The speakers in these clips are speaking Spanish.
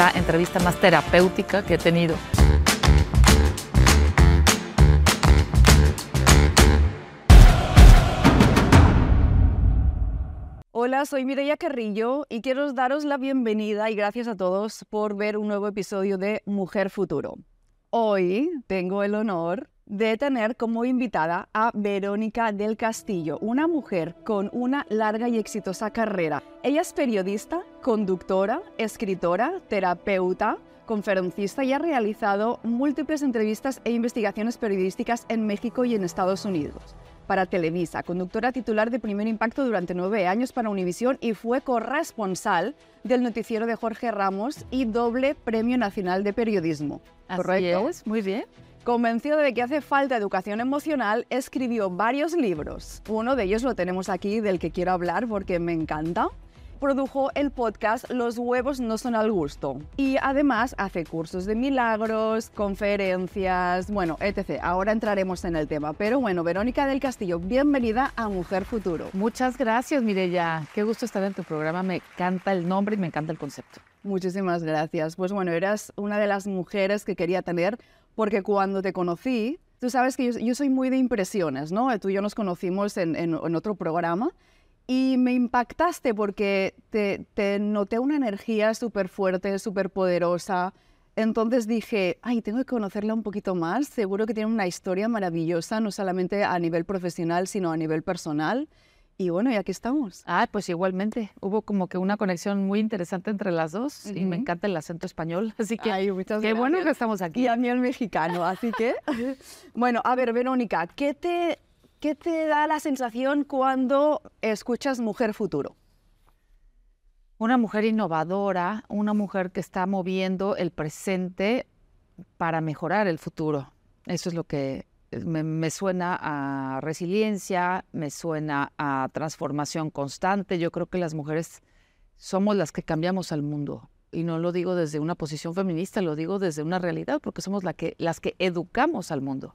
la entrevista más terapéutica que he tenido. Hola, soy Mireia Carrillo y quiero daros la bienvenida y gracias a todos por ver un nuevo episodio de Mujer Futuro. Hoy tengo el honor de tener como invitada a Verónica del Castillo, una mujer con una larga y exitosa carrera. Ella es periodista, conductora, escritora, terapeuta, conferencista y ha realizado múltiples entrevistas e investigaciones periodísticas en México y en Estados Unidos para Televisa, conductora titular de Primer Impacto durante nueve años para Univisión y fue corresponsal del noticiero de Jorge Ramos y doble Premio Nacional de Periodismo. ¿Correcto? muy bien. Convencido de que hace falta educación emocional, escribió varios libros. Uno de ellos lo tenemos aquí, del que quiero hablar porque me encanta produjo el podcast Los huevos no son al gusto. Y además hace cursos de milagros, conferencias, bueno, etc. Ahora entraremos en el tema. Pero bueno, Verónica del Castillo, bienvenida a Mujer Futuro. Muchas gracias, Mireya. Qué gusto estar en tu programa. Me encanta el nombre y me encanta el concepto. Muchísimas gracias. Pues bueno, eras una de las mujeres que quería tener porque cuando te conocí, tú sabes que yo, soy muy de impresiones, ¿no? Tú y yo nos conocimos en, otro programa y me impactaste porque te, noté una energía súper fuerte, súper poderosa. Entonces dije, ay, tengo que conocerla un poquito más. Seguro que tiene una historia maravillosa, no solamente a nivel profesional, sino a nivel personal. Y bueno, y aquí estamos. Ah, pues igualmente. Hubo como que una conexión muy interesante entre las dos y me encanta el acento español. Así que Ay, qué bueno que estamos aquí. Y a mí el mexicano. Así que, bueno, a ver, Verónica, ¿qué te ¿Qué te da la sensación cuando escuchas Mujer Futuro? Una mujer innovadora, una mujer que está moviendo el presente para mejorar el futuro. Eso es lo que me, suena a resiliencia, me suena a transformación constante. Yo creo que las mujeres somos las que cambiamos al mundo. Y no lo digo desde una posición feminista, lo digo desde una realidad, porque somos la que, las que educamos al mundo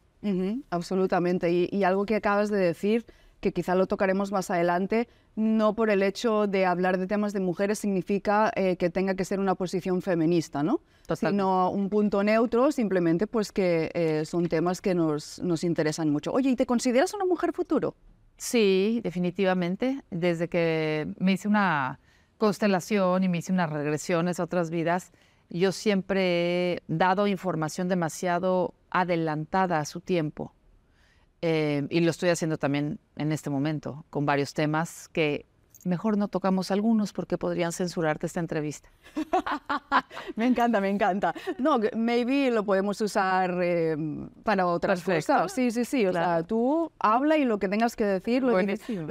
absolutamente. Y, algo que acabas de decir, que quizá lo tocaremos más adelante, no por el hecho de hablar de temas de mujeres significa eh, que tenga que ser una posición feminista, ¿no? Sino un punto neutro, simplemente pues que eh, son temas que nos, nos interesan mucho. Oye, ¿y te consideras una mujer futuro? Sí, definitivamente. Desde que me hice una constelación y me hice unas regresiones a otras vidas, yo siempre he dado información demasiado adelantada a su tiempo. Eh, y lo estoy haciendo también en este momento, con varios temas que mejor no tocamos algunos porque podrían censurarte esta entrevista. me encanta, me encanta. No, maybe lo podemos usar eh, para otras cosas. Sí, sí, sí. O sea, tú habla y lo que tengas que decir. Lo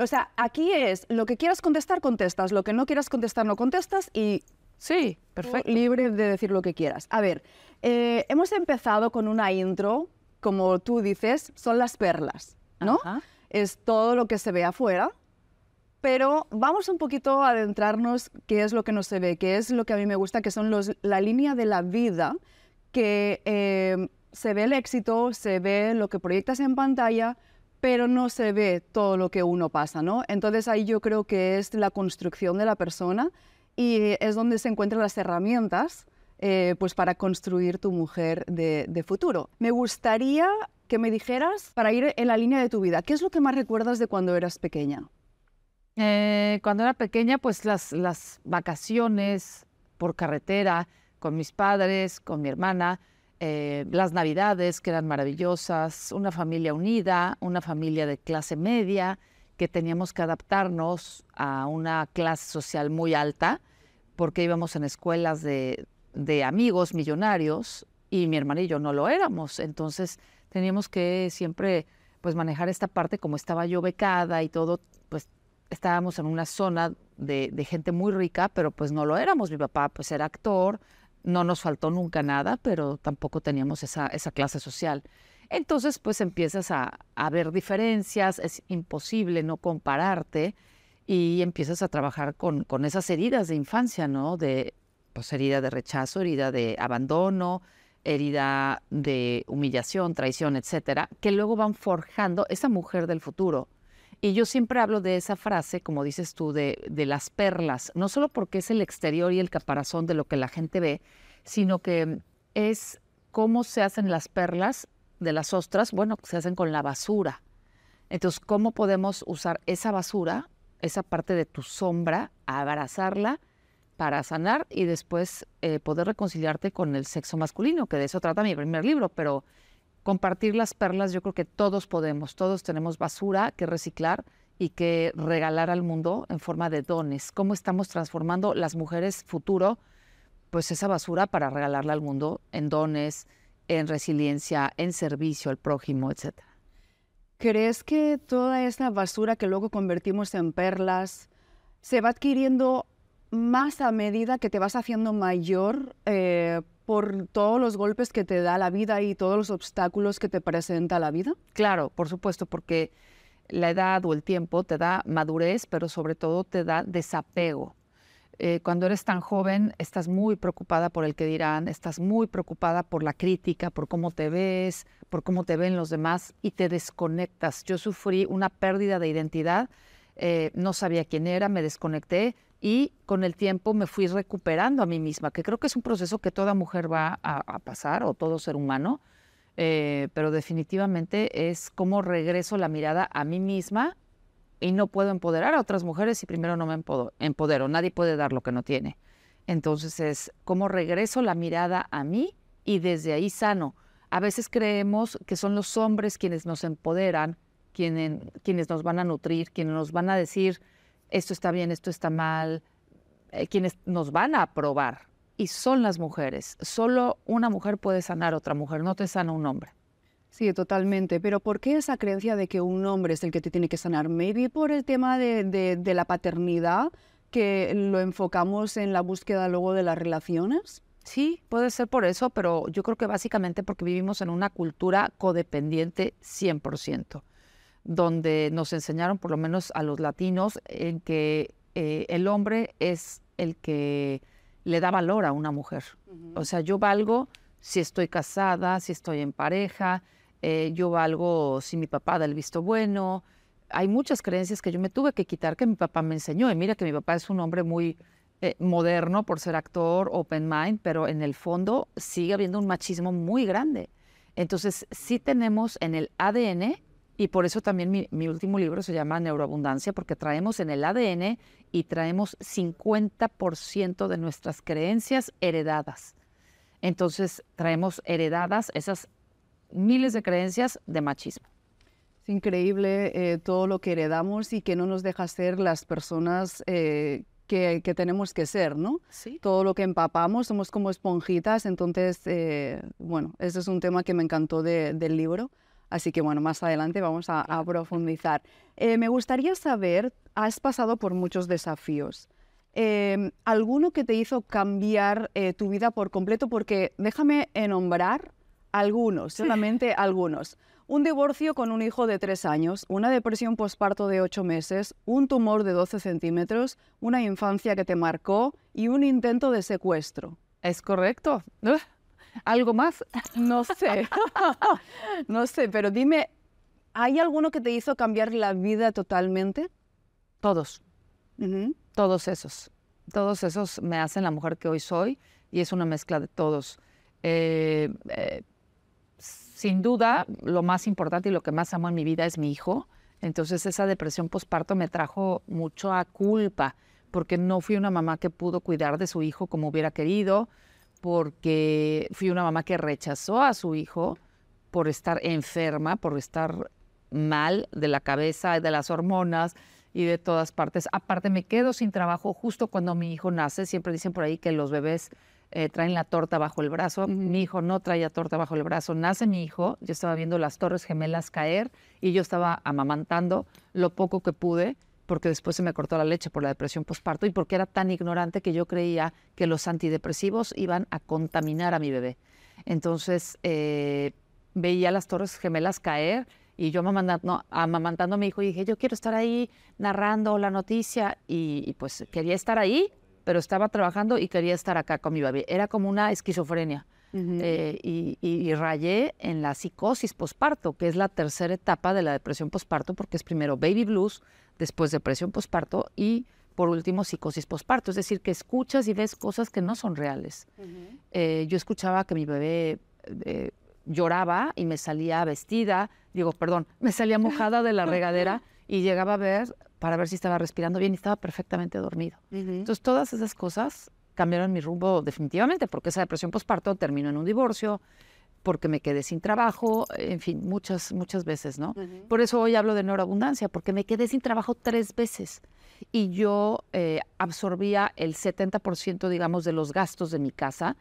o sea, aquí es lo que quieras contestar, contestas. Lo que no quieras contestar, no contestas y Sí, perfecto. Libre de decir lo que quieras. A ver, eh, hemos empezado con una intro, como tú dices, son las perlas, ¿no? Es todo lo que se ve afuera, pero vamos un poquito a adentrarnos qué es lo que no se ve, qué es lo que a mí me gusta, que son los, la línea de la vida, que eh, se ve el éxito, se ve lo que proyectas en pantalla, pero no se ve todo lo que uno pasa, ¿no? Entonces ahí yo creo que es la construcción de la persona y es donde se encuentran las herramientas eh, pues para construir tu mujer de, futuro. Me gustaría que me dijeras, para ir en la línea de tu vida, ¿qué es lo que más recuerdas de cuando eras pequeña? Eh, cuando era pequeña, pues las, las vacaciones por carretera con mis padres, con mi hermana, eh, las navidades que eran maravillosas, una familia unida, una familia de clase media, que teníamos que adaptarnos a una clase social muy alta, porque íbamos en escuelas de, amigos millonarios y mi hermana y yo no lo éramos. Entonces teníamos que siempre pues manejar esta parte, como estaba yo becada y todo, pues estábamos en una zona de, de, gente muy rica, pero pues no lo éramos. Mi papá pues era actor, no nos faltó nunca nada, pero tampoco teníamos esa, esa clase social. Entonces, pues empiezas a, ver diferencias, es imposible no compararte y empiezas a trabajar con, esas heridas de infancia, ¿no? De, pues herida de rechazo, herida de abandono, herida de humillación, traición, etcétera, que luego van forjando esa mujer del futuro. Y yo siempre hablo de esa frase, como dices tú, de, de las perlas, no solo porque es el exterior y el caparazón de lo que la gente ve, sino que es cómo se hacen las perlas de las ostras, bueno, se hacen con la basura. Entonces, ¿cómo podemos usar esa basura, esa parte de tu sombra, abrazarla para sanar y después eh, poder reconciliarte con el sexo masculino, que de eso trata mi primer libro, pero compartir las perlas yo creo que todos podemos, todos tenemos basura que reciclar y que regalar al mundo en forma de dones. ¿Cómo estamos transformando las mujeres futuro? Pues esa basura para regalarla al mundo en dones, en resiliencia, en servicio al prójimo, etcétera. ¿Crees que toda esa basura que luego convertimos en perlas se va adquiriendo más a medida que te vas haciendo mayor eh, por todos los golpes que te da la vida y todos los obstáculos que te presenta la vida? Claro, por supuesto, porque la edad o el tiempo te da madurez, pero sobre todo te da desapego. Eh, cuando eres tan joven, estás muy preocupada por el que dirán, estás muy preocupada por la crítica, por cómo te ves, por cómo te ven los demás y te desconectas. Yo sufrí una pérdida de identidad, eh, no sabía quién era, me desconecté y con el tiempo me fui recuperando a mí misma, que creo que es un proceso que toda mujer va a pasar o todo ser humano eh, pero definitivamente es cómo regreso la mirada a mí misma y no puedo empoderar a otras mujeres si primero no me empodero. Nadie puede dar lo que no tiene. Entonces es cómo regreso la mirada a mí y desde ahí sano. A veces creemos que son los hombres quienes nos empoderan, quienes, quienes nos van a nutrir, quienes nos van a decir esto está bien, esto está mal, eh, quienes nos van a aprobar y son las mujeres. Solo una mujer puede sanar a otra mujer, no te sana un hombre. Sí, totalmente. Pero ¿por qué esa creencia de que un hombre es el que te tiene que sanar? Maybe por el tema de, la paternidad, que lo enfocamos en la búsqueda luego de las relaciones. Sí, puede ser por eso, pero yo creo que básicamente porque vivimos en una cultura codependiente 100%, donde nos enseñaron, por lo menos a los latinos, en que eh, el hombre es el que le da valor a una mujer. O sea, yo valgo si estoy casada, si estoy en pareja, eh, yo valgo si mi papá da el visto bueno. Hay muchas creencias que yo me tuve que quitar que mi papá me enseñó. Y mira que mi papá es un hombre muy eh, moderno por ser actor, open mind, pero en el fondo sigue habiendo un machismo muy grande. Entonces, sí tenemos en el ADN y por eso también mi, último libro se llama Neuroabundancia, porque traemos en el ADN y traemos 50% de nuestras creencias heredadas. Entonces traemos heredadas esas miles de creencias de machismo. Es increíble eh, todo lo que heredamos y que no nos deja ser las personas eh, que, tenemos que ser, ¿no? Sí. Todo lo que empapamos, somos como esponjitas, entonces, eh, bueno, ese es un tema que me encantó del libro. Así que bueno, más adelante vamos a, profundizar. Eh, me gustaría saber, has pasado por muchos desafíos. Em, ¿Alguno que te hizo cambiar eh, tu vida por completo? Porque déjame nombrar algunos, solamente algunos. Un divorcio con un hijo de tres años, una depresión postparto de ocho meses, un tumor de 12 centímetros, una infancia que te marcó y un intento de secuestro. Es correcto. ¿Algo más? No sé. no sé, pero dime, ¿hay alguno que te hizo cambiar la vida totalmente? Todos. Todos esos. Todos esos me hacen la mujer que hoy soy y es una mezcla de todos. Eh, eh, sin duda, lo más importante y lo que más amo en mi vida es mi hijo. Entonces esa depresión postparto me trajo mucho a culpa porque no fui una mamá que pudo cuidar de su hijo como hubiera querido porque fui una mamá que rechazó a su hijo por estar enferma, por estar mal de la cabeza, de las hormonas y de todas partes. Aparte, me quedo sin trabajo justo cuando mi hijo nace. Siempre dicen por ahí que los bebés eh, traen la torta bajo el brazo. Mi hijo no traía torta bajo el brazo. Nace mi hijo, yo estaba viendo las torres gemelas caer y yo estaba amamantando lo poco que pude porque después se me cortó la leche por la depresión postparto y porque era tan ignorante que yo creía que los antidepresivos iban a contaminar a mi bebé. Entonces eh, veía las torres gemelas caer y yo amamantando, amamantando a mi hijo y dije, yo quiero estar ahí narrando la noticia y, pues quería estar ahí, pero estaba trabajando y quería estar acá con mi bebé. Era como una esquizofrenia. Eh, y, y, rayé en la psicosis posparto, que es la tercera etapa de la depresión posparto, porque es primero baby blues, después depresión posparto y por último, psicosis posparto, es decir, que escuchas y ves cosas que no son reales. Eh, yo escuchaba que mi bebé eh, lloraba y me salía vestida, digo, perdón, me salía mojada de la regadera y llegaba a ver para ver si estaba respirando bien y estaba perfectamente dormido. Entonces, todas esas cosas cambiaron mi rumbo definitivamente, porque esa depresión postparto terminó en un divorcio, porque me quedé sin trabajo, en fin, muchas, muchas veces, ¿no? Por eso hoy hablo de neuroabundancia, porque me quedé sin trabajo tres veces y yo eh, absorbía el 70%, digamos, de los gastos de mi casa.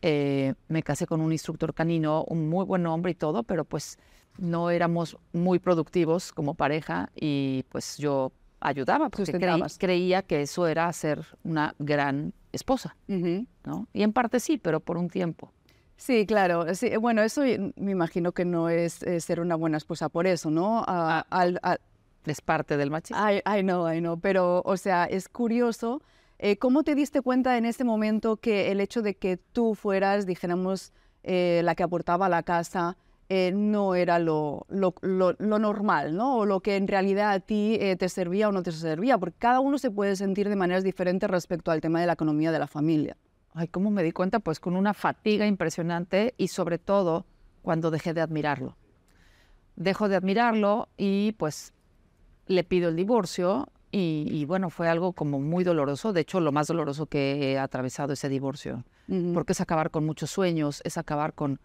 Eh, me casé con un instructor canino, un muy buen hombre y todo, pero pues no éramos muy productivos como pareja y pues yo ayudaba porque creía que eso era ser una gran esposa, ¿no? Y en parte sí, pero por un tiempo. Sí, claro. bueno, eso me imagino que no es, ser una buena esposa por eso, ¿no? Ah, es parte del machismo. Ay, no, ay, no. Pero, o sea, es curioso. Eh, ¿Cómo te diste cuenta en ese momento que el hecho de que tú fueras, dijéramos, eh, la que aportaba a la casa, eh, no era lo, lo, lo, normal, ¿no? O lo que en realidad a ti te servía o no te servía, porque cada uno se puede sentir de maneras diferentes respecto al tema de la economía de la familia. Ay, ¿cómo me di cuenta? Pues con una fatiga impresionante y sobre todo cuando dejé de admirarlo. Dejo de admirarlo y pues le pido el divorcio y, bueno, fue algo como muy doloroso. De hecho, lo más doloroso que he atravesado ese divorcio, porque es acabar con muchos sueños, es acabar con,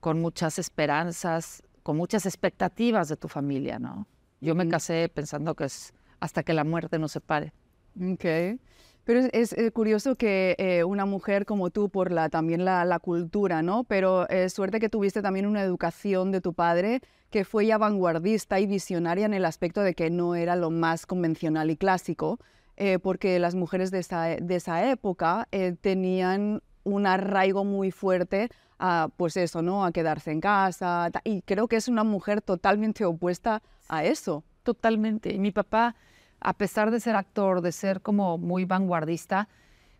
con muchas esperanzas, con muchas expectativas de tu familia, ¿no? Yo me casé pensando que es hasta que la muerte nos separe. Okay. Pero es, eh, curioso que eh, una mujer como tú, por la, también la, cultura, ¿no? Pero es suerte que tuviste también una educación de tu padre que fue ya vanguardista y visionaria en el aspecto de que no era lo más convencional y clásico, eh, porque las mujeres de esa, de esa época tenían un arraigo muy fuerte a, pues eso, ¿no? A quedarse en casa. Y creo que es una mujer totalmente opuesta a eso. Totalmente. Y mi papá a pesar de ser actor, de ser como muy vanguardista,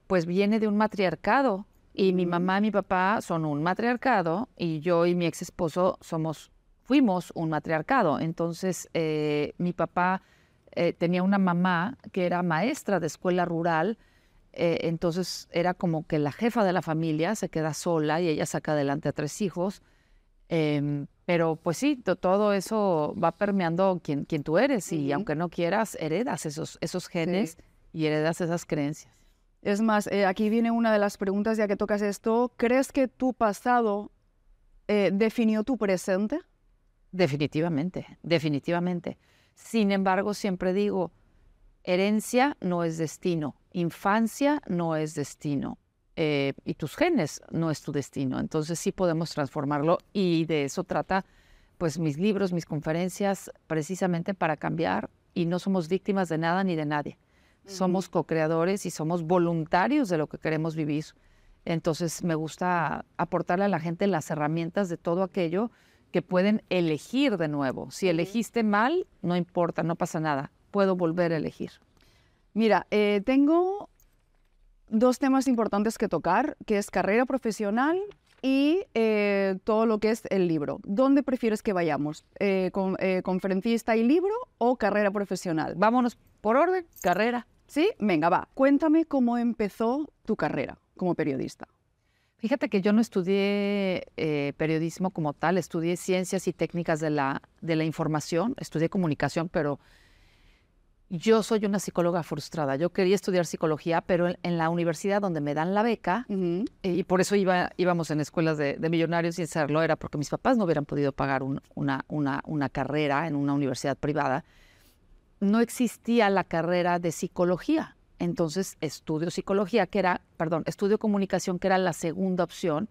pues viene de un matriarcado. Y mi mamá y mi papá son un matriarcado y yo y mi ex esposo somos, fuimos un matriarcado. Entonces, eh, mi papá eh, tenía una mamá que era maestra de escuela rural, eh, entonces era como que la jefa de la familia se queda sola y ella saca adelante a tres hijos. Em, pero pues sí, todo eso va permeando quien, quien tú eres y aunque no quieras, heredas esos, esos genes y heredas esas creencias. Es más, eh, aquí viene una de las preguntas ya que tocas esto. ¿Crees que tu pasado eh, definió tu presente? Definitivamente, definitivamente. Sin embargo, siempre digo, herencia no es destino, infancia no es destino. Eh, y tus genes no es tu destino. Entonces sí podemos transformarlo y de eso trata pues mis libros, mis conferencias, precisamente para cambiar y no somos víctimas de nada ni de nadie. Somos co-creadores y somos voluntarios de lo que queremos vivir. Entonces me gusta aportarle a la gente las herramientas de todo aquello que pueden elegir de nuevo. Si elegiste mal, no importa, no pasa nada. Puedo volver a elegir. Mira, eh, tengo dos temas importantes que tocar, que es carrera profesional y eh, todo lo que es el libro. ¿Dónde prefieres que vayamos? Eh, con, ¿Conferencista y libro o carrera profesional? Vámonos por orden, carrera. ¿Sí? Venga, va. Cuéntame cómo empezó tu carrera como periodista. Fíjate que yo no estudié periodismo como tal, estudié ciencias y técnicas de la, de la información, estudié comunicación, pero yo soy una psicóloga frustrada. Yo quería estudiar psicología, pero en, la universidad donde me dan la beca, eh, y por eso iba, íbamos en escuelas de, millonarios y hacerlo, era porque mis papás no hubieran podido pagar una, una, una carrera en una universidad privada, no existía la carrera de psicología. Entonces estudio psicología, que era, perdón, estudio comunicación, que era la segunda opción,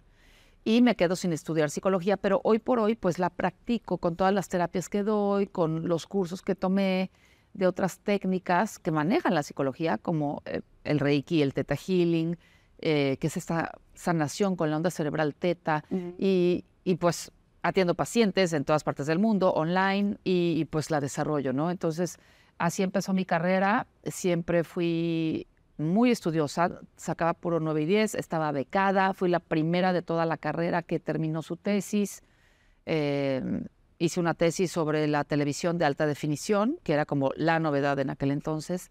y me quedo sin estudiar psicología, pero hoy por hoy pues la practico con todas las terapias que doy, con los cursos que tomé, de otras técnicas que manejan la psicología, como eh, el Reiki, el Theta Healing, eh, que es esta sanación con la onda cerebral Theta, y, pues atiendo pacientes en todas partes del mundo, online, y, pues la desarrollo, ¿no? Entonces, así empezó mi carrera, siempre fui muy estudiosa, sacaba puro 9 y 10, estaba becada, fui la primera de toda la carrera que terminó su tesis. Eh, hice una tesis sobre la televisión de alta definición, que era como la novedad en aquel entonces,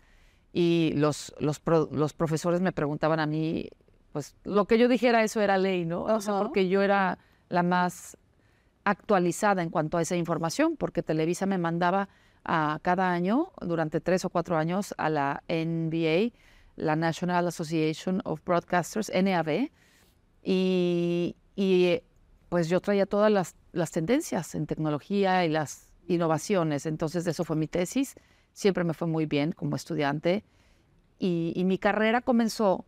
y los, los, los profesores me preguntaban a mí, pues lo que yo dijera eso era ley, ¿no? O sea, porque yo era la más actualizada en cuanto a esa información, porque Televisa me mandaba a cada año, durante tres o cuatro años, a la NBA, la National Association of Broadcasters, NAB, y, y pues yo traía todas las, las tendencias en tecnología y las innovaciones, entonces eso fue mi tesis. Siempre me fue muy bien como estudiante. Y, mi carrera comenzó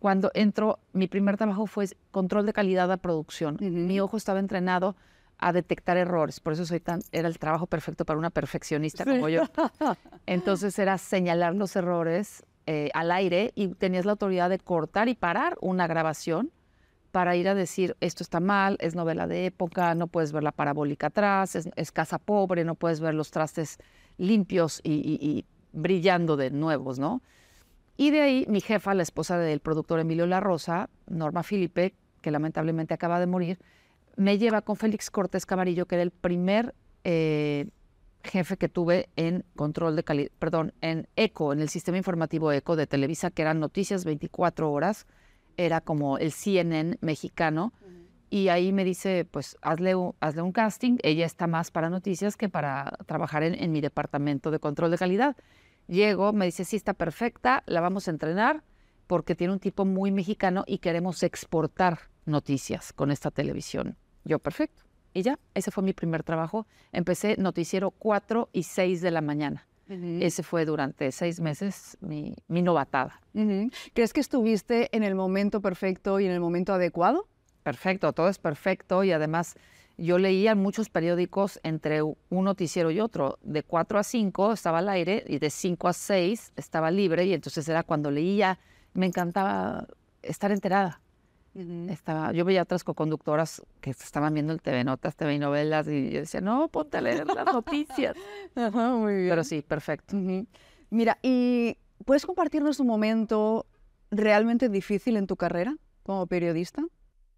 cuando entró, mi primer trabajo fue control de calidad de producción. Mi ojo estaba entrenado a detectar errores, por eso soy tan, era el trabajo perfecto para una perfeccionista como yo. Entonces era señalar los errores eh, al aire y tenías la autoridad de cortar y parar una grabación para ir a decir, esto está mal, es novela de época, no puedes ver la parabólica atrás, es casa pobre, no puedes ver los trastes limpios y, brillando de nuevos, ¿no? Y de ahí mi jefa, la esposa del productor Emilio La Rosa, Norma Filipe, que lamentablemente acaba de morir, me lleva con Félix Cortés Camarillo, que era el primer eh, jefe que tuve en control de calidad, perdón, en ECO, en el sistema informativo ECO de Televisa, que eran noticias 24 horas, era como el CNN mexicano y ahí me dice, pues hazle un, hazle un casting, ella está más para noticias que para trabajar en, mi departamento de control de calidad. Llego, me dice, sí, está perfecta, la vamos a entrenar porque tiene un tipo muy mexicano y queremos exportar noticias con esta televisión. Yo, perfecto. Y ya, ese fue mi primer trabajo. Empecé noticiero 4 y 6 de la mañana. Ese fue durante seis meses mi, mi novatada. ¿Crees que estuviste en el momento perfecto y en el momento adecuado? perfecto, todo es perfecto y además yo leía muchos periódicos entre un noticiero y otro. De 4 a 5 estaba al aire y de 5 a 6 estaba libre y entonces era cuando leía, me encantaba estar enterada. Estaba, yo veía otras coconductoras que estaban viendo el TV Notas, TV Novelas y yo decía, no, ponte a leer las noticias. muy bien. Pero sí, perfecto. Mira, ¿y puedes compartirnos un momento realmente difícil en tu carrera como periodista?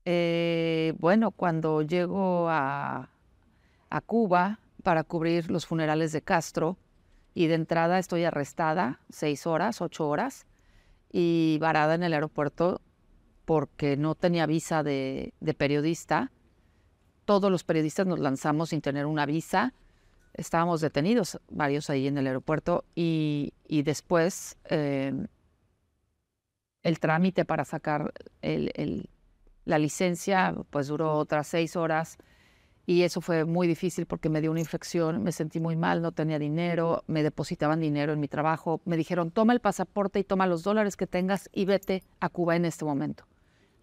Eh, bueno, cuando llego a, Cuba para cubrir los funerales de Castro, y de entrada estoy arrestada seis horas, ocho horas, y varada en el aeropuerto porque no tenía visa de, periodista. Todos los periodistas nos lanzamos sin tener una visa. Estábamos detenidos, varios ahí en el aeropuerto, y, después eh, el trámite para sacar el, la licencia pues duró otras seis horas y eso fue muy difícil porque me dio una infección, me sentí muy mal, no tenía dinero, me depositaban dinero en mi trabajo, me dijeron toma el pasaporte y toma los dólares que tengas y vete a Cuba en este momento.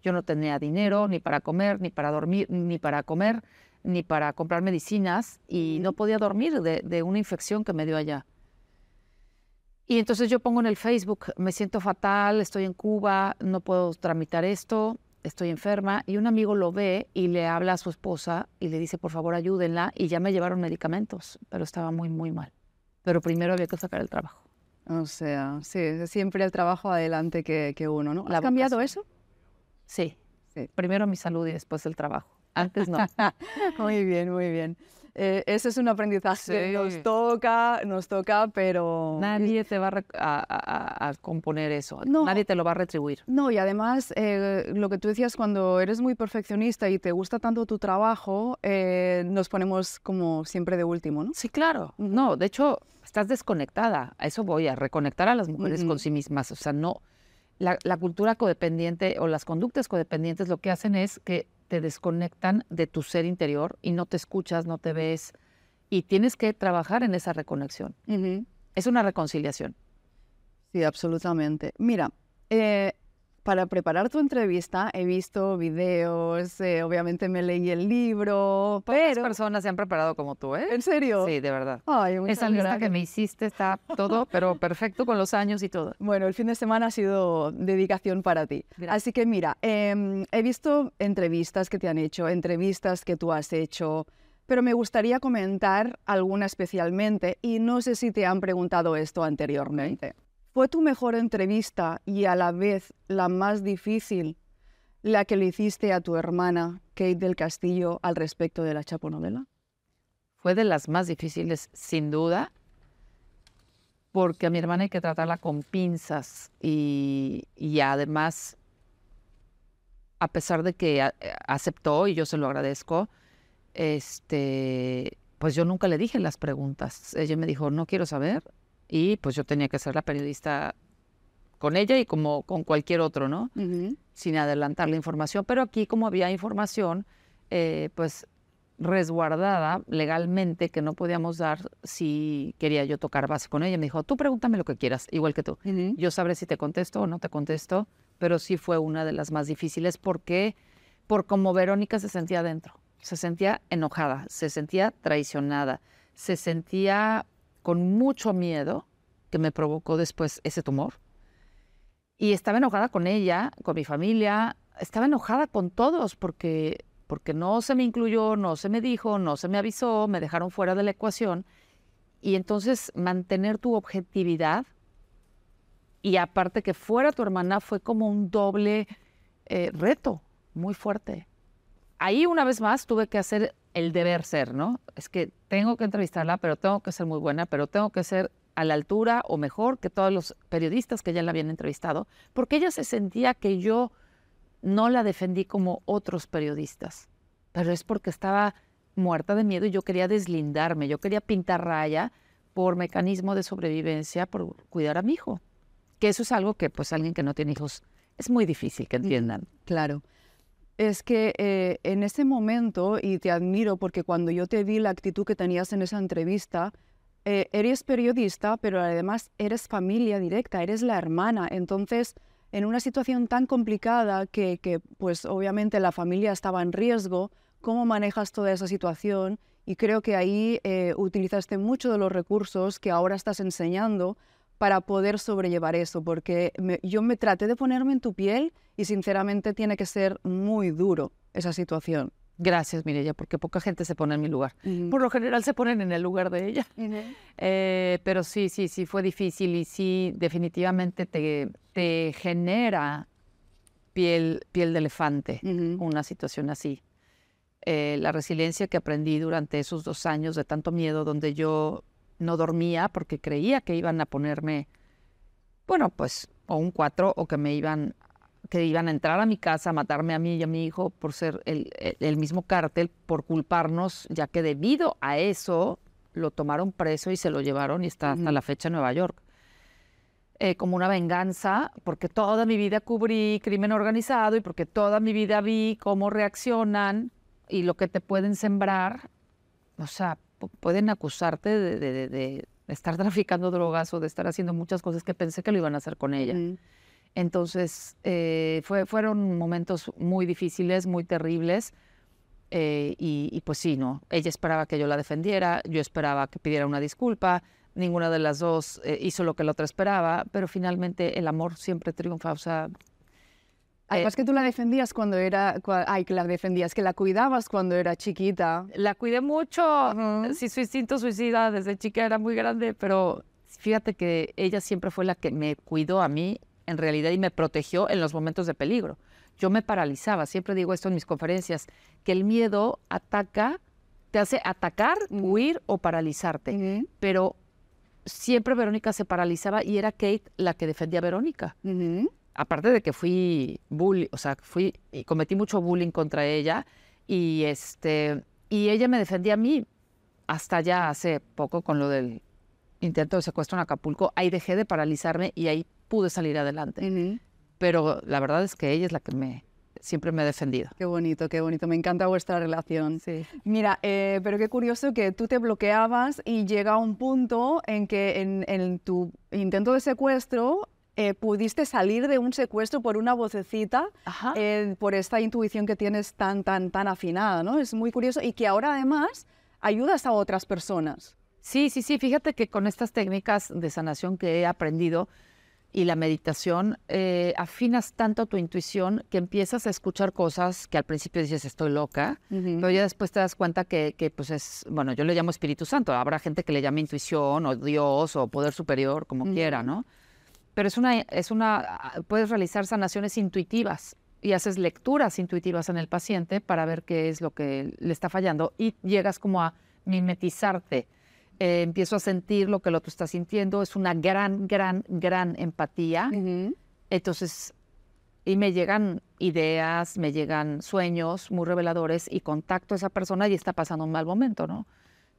Yo no tenía dinero ni para comer, ni para dormir, ni para comer, ni para comprar medicinas y no podía dormir de, de una infección que me dio allá. Y entonces yo pongo en el Facebook, me siento fatal, estoy en Cuba, no puedo tramitar esto, estoy enferma y un amigo lo ve y le habla a su esposa y le dice, por favor, ayúdenla. Y ya me llevaron medicamentos, pero estaba muy, muy mal. Pero primero había que sacar el trabajo. O sea, sí, siempre el trabajo adelante que, uno, ¿no? ¿Ha cambiado eso? Sí. sí. Primero mi salud y después el trabajo. Antes no. muy bien, muy bien. Eh, ese es un aprendizaje nos toca, nos toca, pero... Nadie te va a, componer eso, nadie te lo va a retribuir. No, y además, eh, lo que tú decías, cuando eres muy perfeccionista y te gusta tanto tu trabajo, eh, nos ponemos como siempre de último, ¿no? Sí, claro. No, de hecho, estás desconectada. A eso voy, a reconectar a las mujeres con sí mismas. O sea, no... La, la cultura codependiente o las conductas codependientes lo que hacen es que te desconectan de tu ser interior y no te escuchas, no te ves y tienes que trabajar en esa reconexión. Es una reconciliación. Sí, absolutamente. Mira, eh, para preparar tu entrevista he visto videos, eh, obviamente me leí el libro, pero... personas se han preparado como tú, ¿eh? ¿En serio? Sí, de verdad. Ay, Esa lista que me hiciste está todo, pero perfecto con los años y todo. Bueno, el fin de semana ha sido dedicación para ti. Así que mira, em, he visto entrevistas que te han hecho, entrevistas que tú has hecho, pero me gustaría comentar alguna especialmente y no sé si te han preguntado esto anteriormente. ¿Fue tu mejor entrevista y a la vez la más difícil la que le hiciste a tu hermana, Kate del Castillo, al respecto de la Chapo novela? Fue de las más difíciles, sin duda. porque a mi hermana hay que tratarla con pinzas y, y además, a pesar de que aceptó y yo se lo agradezco, este, pues yo nunca le dije las preguntas. Ella me dijo, no quiero saber, y pues yo tenía que ser la periodista con ella y como con cualquier otro, ¿no? Sin adelantar la información. Pero aquí, como había información, eh, pues resguardada legalmente que no podíamos dar si quería yo tocar base con ella. Me dijo, tú pregúntame lo que quieras, igual que tú. Yo sabré si te contesto o no te contesto, pero sí fue una de las más difíciles porque por como Verónica se sentía adentro. Se sentía enojada, se sentía traicionada, se sentía con mucho miedo que me provocó después ese tumor. Y estaba enojada con ella, con mi familia, estaba enojada con todos porque porque no se me incluyó, no se me dijo, no se me avisó, me dejaron fuera de la ecuación. Y entonces mantener tu objetividad y aparte que fuera tu hermana fue como un doble eh, reto muy fuerte. Ahí una vez más tuve que hacer el deber ser, ¿no? Es que tengo que entrevistarla, pero tengo que ser muy buena, pero tengo que ser a la altura o mejor que todos los periodistas que ya la habían entrevistado, porque ella se sentía que yo no la defendí como otros periodistas, pero es porque estaba muerta de miedo y yo quería deslindarme, yo quería pintar raya por mecanismo de sobrevivencia, por cuidar a mi hijo. Que eso es algo que pues alguien que no tiene hijos es muy difícil que entiendan. Claro. Es que eh, en ese momento, y te admiro porque cuando yo te vi la actitud que tenías en esa entrevista, eh, eres periodista, pero además eres familia directa, eres la hermana. Entonces, en una situación tan complicada que, pues obviamente la familia estaba en riesgo, ¿cómo manejas toda esa situación? Y creo que ahí eh, utilizaste mucho de los recursos que ahora estás enseñando para poder sobrellevar eso, porque yo me traté de ponerme en tu piel y sinceramente tiene que ser muy duro esa situación. Gracias, Mireya, porque poca gente se pone en mi lugar. Por lo general se ponen en el lugar de ella. Eh, pero sí, sí, sí, fue difícil y sí, definitivamente te, te genera piel, piel de elefante una situación así. Eh, la resiliencia que aprendí durante esos dos años de tanto miedo, donde yo no dormía porque creía que iban a ponerme, bueno, pues, o un cuatro, o que me iban que iban a entrar a mi casa a matarme a mí y a mi hijo por ser el, mismo cártel, por culparnos, ya que debido a eso lo tomaron preso y se lo llevaron y está hasta la fecha en Nueva York. Eh, como una venganza, porque toda mi vida cubrí crimen organizado y porque toda mi vida vi cómo reaccionan y lo que te pueden sembrar, o sea, pueden acusarte de, estar traficando drogas o de estar haciendo muchas cosas que pensé que lo iban a hacer con ella. Entonces, eh, fue, fueron momentos muy difíciles, muy terribles. Eh, y, pues sí, ¿no? Ella esperaba que yo la defendiera, yo esperaba que pidiera una disculpa, ninguna de las dos eh, hizo lo que la otra esperaba, pero finalmente el amor siempre triunfa, o sea... Además que tú la defendías cuando era, ay, que la defendías, que la cuidabas cuando era chiquita. La cuidé mucho, sí, su instinto suicida desde chica era muy grande, pero fíjate que ella siempre fue la que me cuidó a mí en realidad y me protegió en los momentos de peligro. Yo me paralizaba, siempre digo esto en mis conferencias, que el miedo ataca, te hace atacar, huir o paralizarte. Pero siempre Verónica se paralizaba y era Kate la que defendía a Verónica. Aparte de que fui bully, o sea, fui y cometí mucho bullying contra ella y este y ella me defendía a mí hasta ya hace poco con lo del intento de secuestro en Acapulco. Ahí dejé de paralizarme y ahí pude salir adelante. Pero la verdad es que ella es la que me siempre me ha defendido. Qué bonito, qué bonito. Me encanta vuestra relación. Sí. Mira, eh, pero qué curioso que tú te bloqueabas y llega un punto en que en, tu intento de secuestro eh, pudiste salir de un secuestro por una vocecita, eh, por esta intuición que tienes tan, tan, tan afinada, ¿no? Es muy curioso y que ahora además ayudas a otras personas. Sí, sí, sí. Fíjate que con estas técnicas de sanación que he aprendido, y la meditación, eh, afinas tanto tu intuición que empiezas a escuchar cosas que al principio dices estoy loca, pero ya después te das cuenta que, que, pues es, bueno, yo le llamo Espíritu Santo, habrá gente que le llame intuición o Dios o poder superior, como quiera, ¿no? Pero es una, es una, puedes realizar sanaciones intuitivas y haces lecturas intuitivas en el paciente para ver qué es lo que le está fallando y llegas como a mimetizarte eh, empiezo a sentir lo que el otro está sintiendo, es una gran, gran, gran empatía. Entonces, y me llegan ideas, me llegan sueños muy reveladores y contacto a esa persona y está pasando un mal momento, ¿no?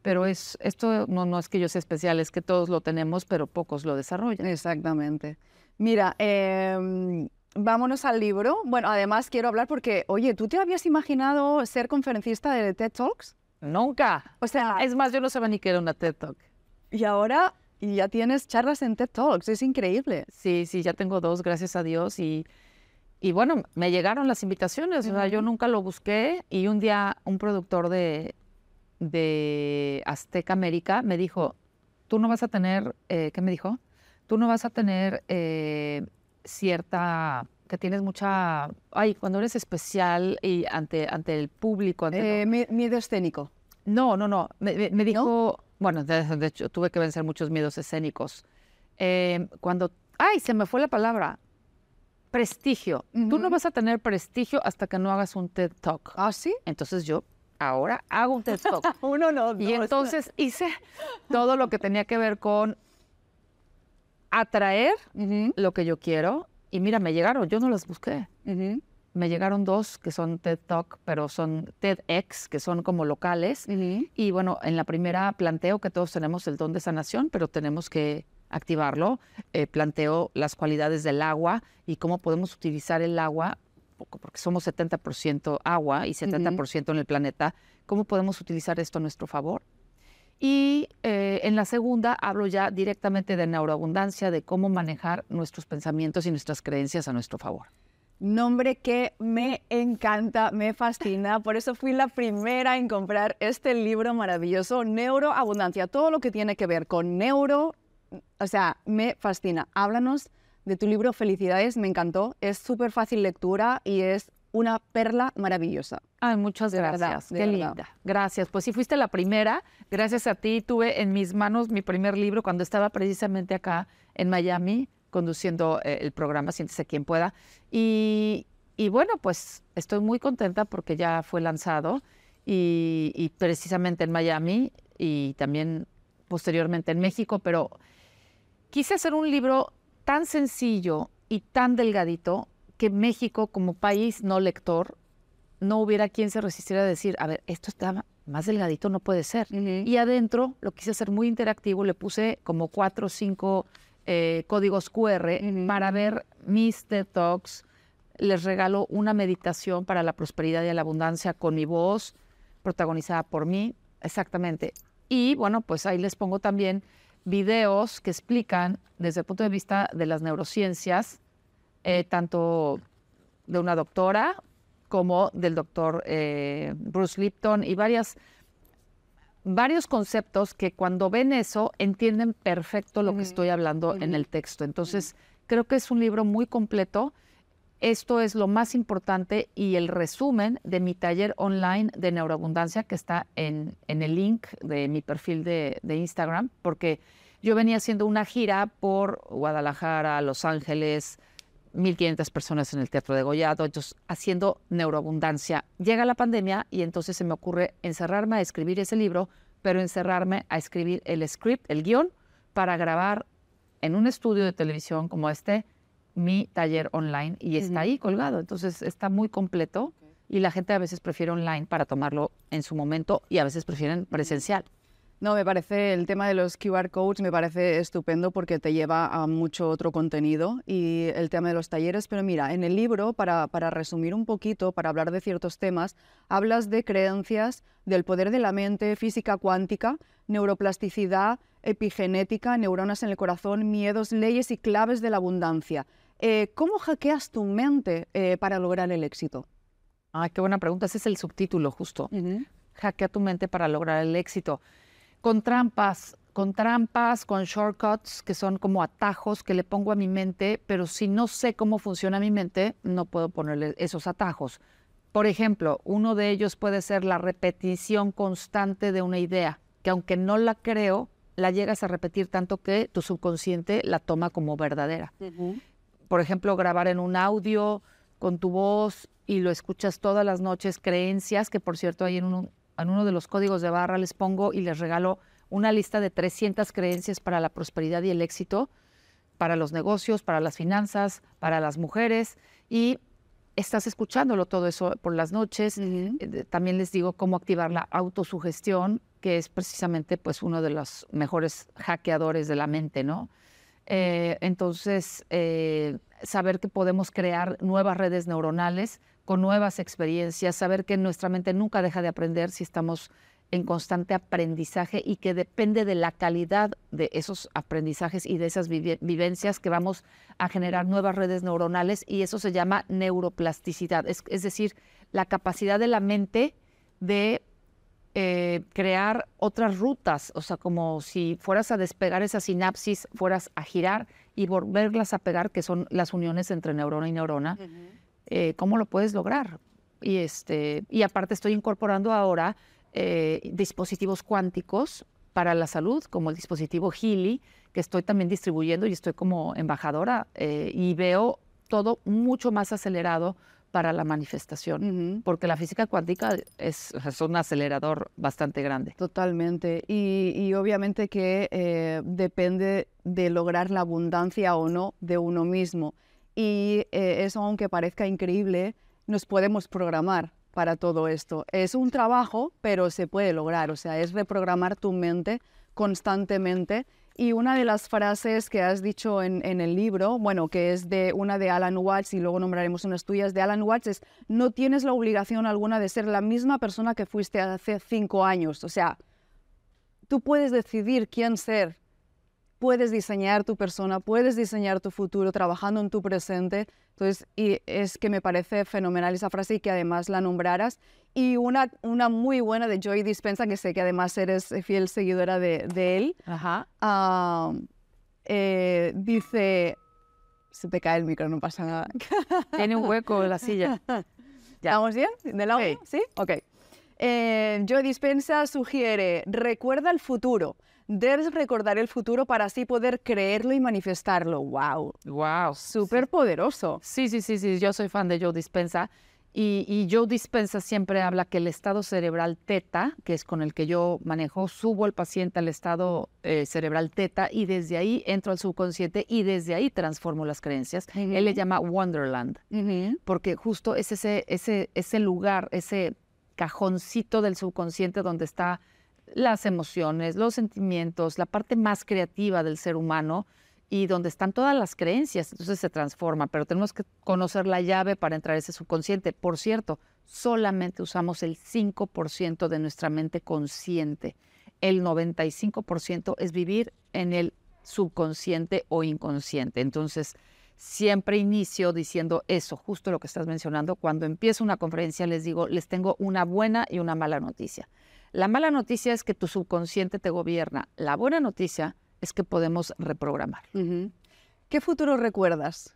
Pero es, esto no, no es que yo sea especial, es que todos lo tenemos, pero pocos lo desarrollan. Exactamente. Mira, em, vámonos al libro. Bueno, además quiero hablar porque, oye, ¿tú te habías imaginado ser conferencista de TED Talks? Nunca. O sea, es más, yo no sabía ni que era una TED Talk. Y ahora ya tienes charlas en TED Talks, es increíble. Sí, sí, ya tengo dos, gracias a Dios. Y, y bueno, me llegaron las invitaciones, o sea, yo nunca lo busqué y un día un productor de, de Azteca América me dijo, tú no vas a tener, eh, ¿qué me dijo? Tú no vas a tener eh, cierta, que tienes mucha, ay, cuando eres especial y ante, ante el público. Ante eh, miedo escénico. No, no, no, me, dijo, bueno, de, hecho tuve que vencer muchos miedos escénicos. cuando, ay, se me fue la palabra, prestigio. Tú no vas a tener prestigio hasta que no hagas un TED Talk. ¿Ah, sí? Entonces yo ahora hago un TED Talk. Uno no, dos. Y entonces hice todo lo que tenía que ver con atraer lo que yo quiero. Y mira, me llegaron, yo no las busqué. Me llegaron dos que son TED Talk, pero son TEDx, que son como locales. Y bueno, en la primera planteo que todos tenemos el don de sanación, pero tenemos que activarlo. Eh, planteo las cualidades del agua y cómo podemos utilizar el agua, porque somos 70% agua y 70% en el planeta, cómo podemos utilizar esto a nuestro favor. Y eh, en la segunda hablo ya directamente de neuroabundancia, de cómo manejar nuestros pensamientos y nuestras creencias a nuestro favor. Nombre que me encanta, me fascina. Por eso fui la primera en comprar este libro maravilloso, Neuroabundancia. Todo lo que tiene que ver con neuro o sea, me fascina. Háblanos de tu libro Felicidades, me encantó. Es súper fácil lectura y es una perla maravillosa. Ay, muchas gracias. Qué linda. Gracias. Pues sí, fuiste la primera. Gracias a ti tuve en mis manos mi primer libro cuando estaba precisamente acá en Miami conduciendo eh, el programa Siéntese quien pueda. Y, bueno, pues estoy muy contenta porque ya fue lanzado y, y precisamente en Miami y también posteriormente en México, pero quise hacer un libro tan sencillo y tan delgadito que México como país no lector no hubiera quien se resistiera a decir, a ver, esto está más delgadito, no puede ser. Y adentro lo quise hacer muy interactivo, le puse como cuatro o cinco eh, códigos QR para ver mis TED Talks. Les regalo una meditación para la prosperidad y la abundancia con mi voz, protagonizada por mí, exactamente. Y bueno, pues ahí les pongo también videos que explican desde el punto de vista de las neurociencias, eh, tanto de una doctora como del doctor eh, Bruce Lipton y varias, varios conceptos que cuando ven eso entienden perfecto lo que estoy hablando en el texto. Entonces, creo que es un libro muy completo esto es lo más importante y el resumen de mi taller online de neuroabundancia que está en, el link de mi perfil de, Instagram, porque yo venía haciendo una gira por Guadalajara, Los Ángeles, 1.500 personas en el Teatro de Gollado, haciendo neuroabundancia. Llega la pandemia y entonces se me ocurre encerrarme a escribir ese libro, pero encerrarme a escribir el script, el guion, para grabar en un estudio de televisión como este mi taller online y está ahí colgado. Entonces está muy completo y la gente a veces prefiere online para tomarlo en su momento y a veces prefieren presencial. No, me parece el tema de los QR codes me parece estupendo porque te lleva a mucho otro contenido y el tema de los talleres. Pero mira, en el libro, para, para resumir un poquito, para hablar de ciertos temas, hablas de creencias, del poder de la mente, física cuántica, neuroplasticidad, epigenética, neuronas en el corazón, miedos, leyes y claves de la abundancia. Eh, ¿Cómo hackeas tu mente eh, para lograr el éxito? Ah, qué buena pregunta. Ese es el subtítulo, justo. Hackea tu mente para lograr el éxito. Con trampas, con trampas, con shortcuts, que son como atajos que le pongo a mi mente, pero si no sé cómo funciona mi mente, no puedo ponerle esos atajos. Por ejemplo, uno de ellos puede ser la repetición constante de una idea, que aunque no la creo, la llegas a repetir tanto que tu subconsciente la toma como verdadera por ejemplo, grabar en un audio con tu voz y lo escuchas todas las noches, creencias, que por cierto ahí en, en uno de los códigos de barra les pongo y les regalo una lista de 300 creencias para la prosperidad y el éxito, para los negocios, para las finanzas, para las mujeres y estás escuchándolo todo eso por las noches. Eh, también les digo cómo activar la autosugestión, que es precisamente pues uno de los mejores hackeadores de la mente, ¿no? Eh, entonces, eh, saber que podemos crear nuevas redes neuronales con nuevas experiencias, saber que nuestra mente nunca deja de aprender si estamos en constante aprendizaje y que depende de la calidad de esos aprendizajes y de esas vivencias que vamos a generar nuevas redes neuronales y eso se llama neuroplasticidad, es, decir, la capacidad de la mente de eh, crear otras rutas, o sea, como si fueras a despegar esa sinapsis, fueras a girar y volverlas a pegar, que son las uniones entre neurona y neurona. Eh, ¿Cómo lo puedes lograr? Y, este, y aparte estoy incorporando ahora eh, dispositivos cuánticos para la salud, como el dispositivo Healy, que estoy también distribuyendo y estoy como embajadora y veo todo mucho más acelerado para la manifestación, porque la física cuántica es, un acelerador bastante grande. Totalmente. Y, obviamente que eh, depende de lograr la abundancia o no de uno mismo. Y eso, aunque parezca increíble, nos podemos programar para todo esto. Es un trabajo, pero se puede lograr, o sea, es reprogramar tu mente constantemente. Y una de las frases que has dicho en, el libro, bueno, que es de una de Alan Watts y luego nombraremos unas tuyas de Alan Watts, es no tienes la obligación alguna de ser la misma persona que fuiste hace cinco años. O sea, tú puedes decidir quién ser, puedes diseñar tu persona, puedes diseñar tu futuro trabajando en tu presente entonces, y es que me parece fenomenal esa frase y que además la nombraras. Y una, una muy buena de Joy Dispensa, que sé que además eres fiel seguidora de, de él. Ajá. Ah, eh, dice, se te cae el micro, no pasa nada. Tiene un hueco en la silla. Ya. ¿Estamos bien? ¿De lado? ¿Sí? Ok. Eh, Joy Dispensa sugiere, recuerda el futuro. Debes recordar el futuro para así poder creerlo y manifestarlo. ¡Wow! ¡Wow! Súper poderoso. Sí, sí, sí, sí. Yo soy fan de Joe Dispensa. Y, y, Joe Dispensa siempre habla que el estado cerebral teta, que es con el que yo manejo, subo al paciente al estado eh, cerebral teta y desde ahí entro al subconsciente y desde ahí transformo las creencias. Él le llama Wonderland, porque justo es ese, ese, ese lugar, ese cajoncito del subconsciente donde está las emociones, los sentimientos, la parte más creativa del ser humano y donde están todas las creencias, entonces se transforma, pero tenemos que conocer la llave para entrar a ese subconsciente. Por cierto, solamente usamos el 5% de nuestra mente consciente. El 95% es vivir en el subconsciente o inconsciente. Entonces, siempre inicio diciendo eso, justo lo que estás mencionando. Cuando empiezo una conferencia les digo, les tengo una buena y una mala noticia. La mala noticia es que tu subconsciente te gobierna. La buena noticia es que podemos reprogramar. ¿Qué futuro recuerdas?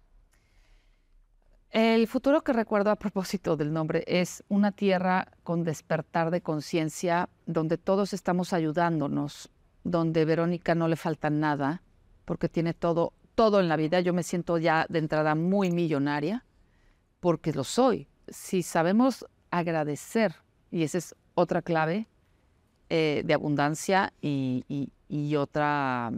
El futuro que recuerdo a propósito del nombre es una tierra con despertar de conciencia, donde todos estamos ayudándonos, donde Verónica no le falta nada, porque tiene todo, todo en la vida. Yo me siento ya de entrada muy millonaria, porque lo soy. Si sabemos agradecer, y esa es otra clave, eh, de abundancia y, otra,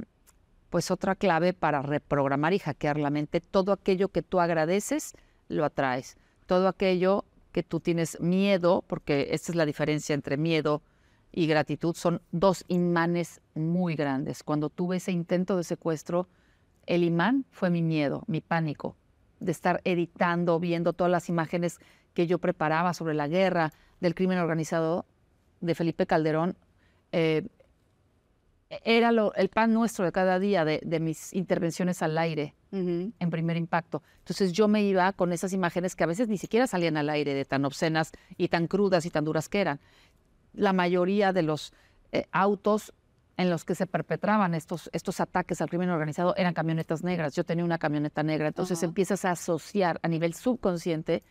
pues otra clave para reprogramar y hackear la mente. Todo aquello que tú agradeces, lo atraes. Todo aquello que tú tienes miedo, porque esta es la diferencia entre miedo y gratitud, son dos imanes muy grandes. Cuando tuve ese intento de secuestro, el imán fue mi miedo, mi pánico, de estar editando, viendo todas las imágenes que yo preparaba sobre la guerra, del crimen organizado, de Felipe Calderón eh, era el pan nuestro de cada día de, mis intervenciones al aire en primer impacto. Entonces yo me iba con esas imágenes que a veces ni siquiera salían al aire de tan obscenas y tan crudas y tan duras que eran. La mayoría de los eh, autos en los que se perpetraban estos, estos ataques al crimen organizado eran camionetas negras. Yo tenía una camioneta negra. Entonces empiezas a asociar a nivel subconsciente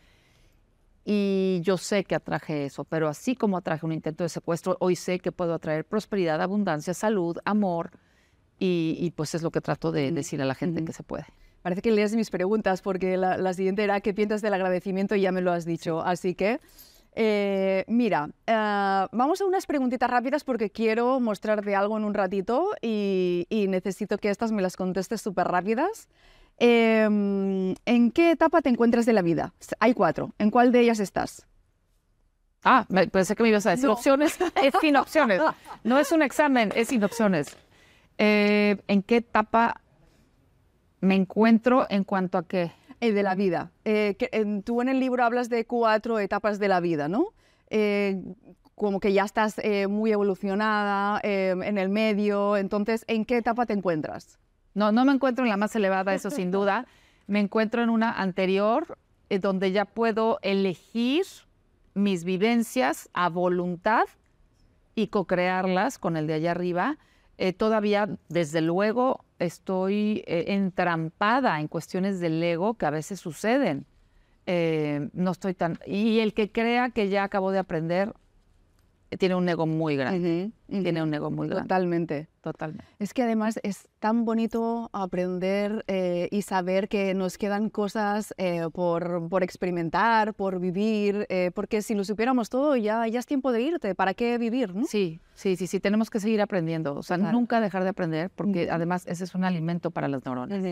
y yo sé que atraje eso, pero así como atraje un intento de secuestro, hoy sé que puedo atraer prosperidad, abundancia, salud, amor, y, pues es lo que trato de decir a la gente que se puede. Parece que lees mis preguntas, porque la, siguiente era ¿qué piensas del agradecimiento? Y ya me lo has dicho. Así que Eh, mira, eh, vamos a unas preguntitas rápidas porque quiero mostrarte algo en un ratito y, necesito que estas me las contestes súper rápidas. Em, ¿En qué etapa te encuentras de la vida? Hay cuatro. ¿En cuál de ellas estás? Ah, pensé que me ibas a decir opciones. Es sin opciones. No es un examen, es sin opciones. Eh, ¿En qué etapa me encuentro en cuanto a qué? Eh, de la vida. Eh, tú en el libro hablas de cuatro etapas de la vida, ¿no? Eh, como que ya estás muy evolucionada en el medio, entonces, ¿en qué etapa te encuentras? No, no me encuentro en la más elevada, eso sin duda. Me encuentro en una anterior, donde ya puedo elegir mis vivencias a voluntad y co-crearlas con el de allá arriba. Todavía, desde luego, estoy eh, entrampada en cuestiones del ego que a veces suceden. Eh, no estoy tan... Y el que crea que ya acabó de aprender, tiene un ego muy grande. Tiene un ego muy grande. Totalmente. Totalmente. Es que además es tan bonito aprender eh, y saber que nos quedan cosas eh, por, por, experimentar, por vivir, eh, porque si lo supiéramos todo ya, ya es tiempo de irte. ¿Para qué vivir? Sí, sí, sí, sí, tenemos que seguir aprendiendo. O sea, nunca dejar de aprender, porque además ese es un alimento para las neuronas.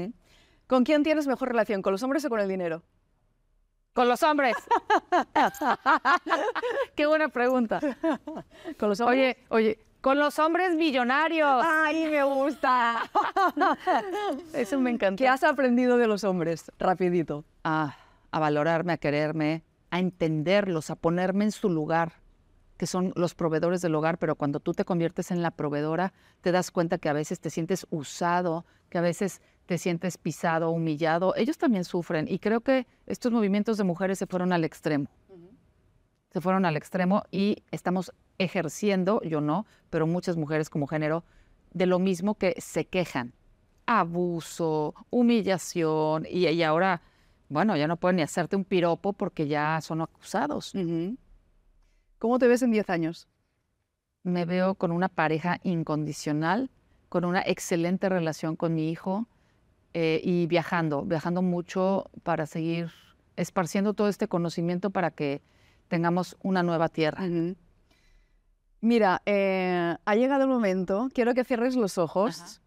¿Con quién tienes mejor relación? ¿Con los hombres o con el dinero? Con los hombres. Qué buena pregunta. Con los hombres. Oye, oye, con los hombres millonarios. Ay, me gusta. Eso me encanta. ¿Qué has aprendido de los hombres? Rapidito. a valorarme, a quererme, a entenderlos, a ponerme en su lugar que son los proveedores del hogar, pero cuando tú te conviertes en la proveedora, te das cuenta que a veces te sientes usado, que a veces te sientes pisado, humillado. Ellos también sufren y creo que estos movimientos de mujeres se fueron al extremo. Se fueron al extremo y estamos ejerciendo, yo no, pero muchas mujeres como género, de lo mismo que se quejan. Abuso, humillación y, ahora, bueno, ya no pueden ni hacerte un piropo porque ya son acusados. ¿Cómo te ves en 10 años? Me veo con una pareja incondicional, con una excelente relación con mi hijo eh, y viajando, viajando mucho para seguir esparciendo todo este conocimiento para que tengamos una nueva tierra. Mira, eh, ha llegado el momento, quiero que cierres los ojos.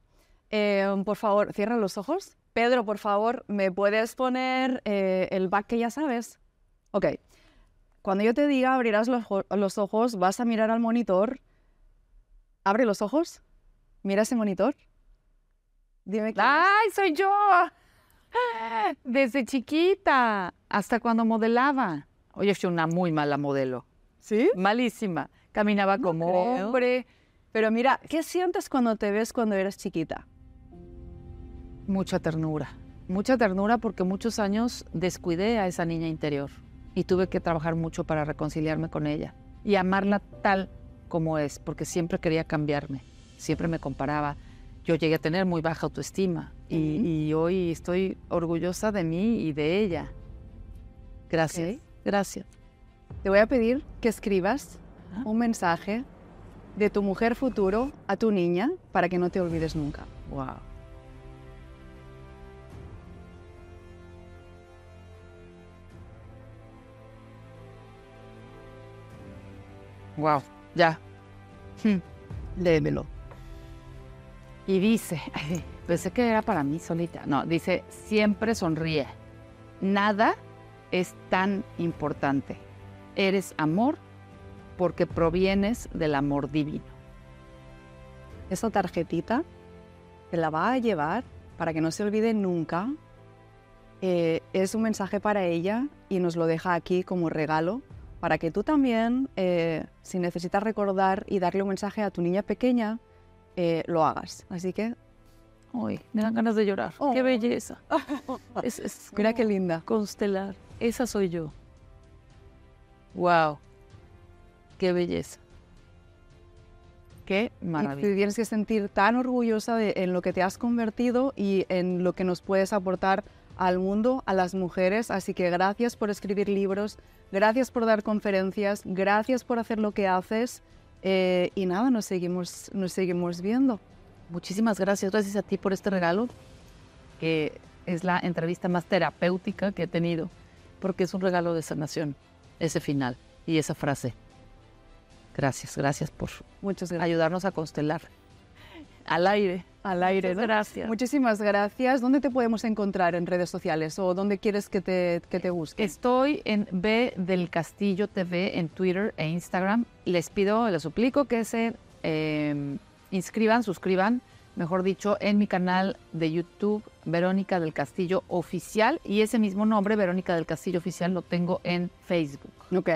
Eh, por favor, cierra los ojos. Pedro, por favor, ¿me puedes poner el back que ya sabes? Ok. Cuando yo te diga abrirás los, ojos, vas a mirar al monitor. Abre los ojos. Mira ese monitor. Dime ¡Ay, soy yo! Desde chiquita, hasta cuando modelaba. Oye, fui una muy mala modelo. ¿Sí? Malísima. Caminaba como hombre. Pero mira, ¿qué sientes cuando te ves cuando eres chiquita? Mucha ternura. Mucha ternura porque muchos años descuidé a esa niña interior y tuve que trabajar mucho para reconciliarme con ella y amarla tal como es, porque siempre quería cambiarme, siempre me comparaba. Yo llegué a tener muy baja autoestima y, hoy estoy orgullosa de mí y de ella. Gracias. Gracias. Te voy a pedir que escribas ah. un mensaje de tu mujer futuro a tu niña para que no te olvides nunca. Wow. Wow, ya. Hmm. Léemelo. Y dice, pensé que era para mí solita. No, dice, siempre sonríe. Nada es tan importante. Eres amor porque provienes del amor divino. Esa tarjetita te la va a llevar para que no se olvide nunca. Eh, es un mensaje para ella y nos lo deja aquí como regalo para que tú también, eh, si necesitas recordar y darle un mensaje a tu niña pequeña, eh, lo hagas. Así que... Uy, me dan ganas de llorar. ¡Qué oh. belleza! es, Mira qué linda. Constelar. Esa soy yo. ¡Wow! ¡Qué belleza! ¡Qué maravilla! te tienes que sentir tan orgullosa de, en lo que te has convertido y en lo que nos puedes aportar al mundo, a las mujeres. Así que gracias por escribir libros, gracias por dar conferencias, gracias por hacer lo que haces. Eh, y nada, nos seguimos, nos seguimos viendo. Muchísimas gracias, gracias a ti por este regalo, que es la entrevista más terapéutica que he tenido, porque es un regalo de sanación, ese final. y esa frase. Gracias, gracias por Muchas ayudarnos a constelar. Al aire. Al aire, Gracias. Muchísimas gracias. ¿Dónde te podemos encontrar en redes sociales o dónde quieres que te, que te busque? Estoy en B del Castillo TV en Twitter e Instagram. Les pido, les suplico que se eh, inscriban, suscriban, mejor dicho, en mi canal de YouTube, Verónica del Castillo Oficial. Y ese mismo nombre, Verónica del Castillo Oficial, lo tengo en Facebook. Ok.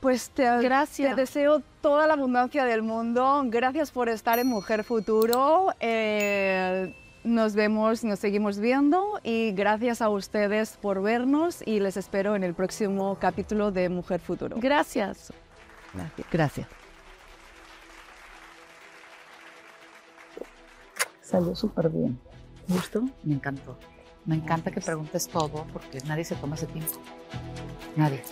Pues te, Gracias. te deseo toda la abundancia del mundo. Gracias por estar en Mujer Futuro. Eh, nos vemos, nos seguimos viendo y gracias a ustedes por vernos y les espero en el próximo capítulo de Mujer Futuro. Gracias. Gracias. Salió súper bien. ¿Te gustó? Me encantó. Me encanta que preguntes todo porque nadie se toma ese tiempo. Nadie.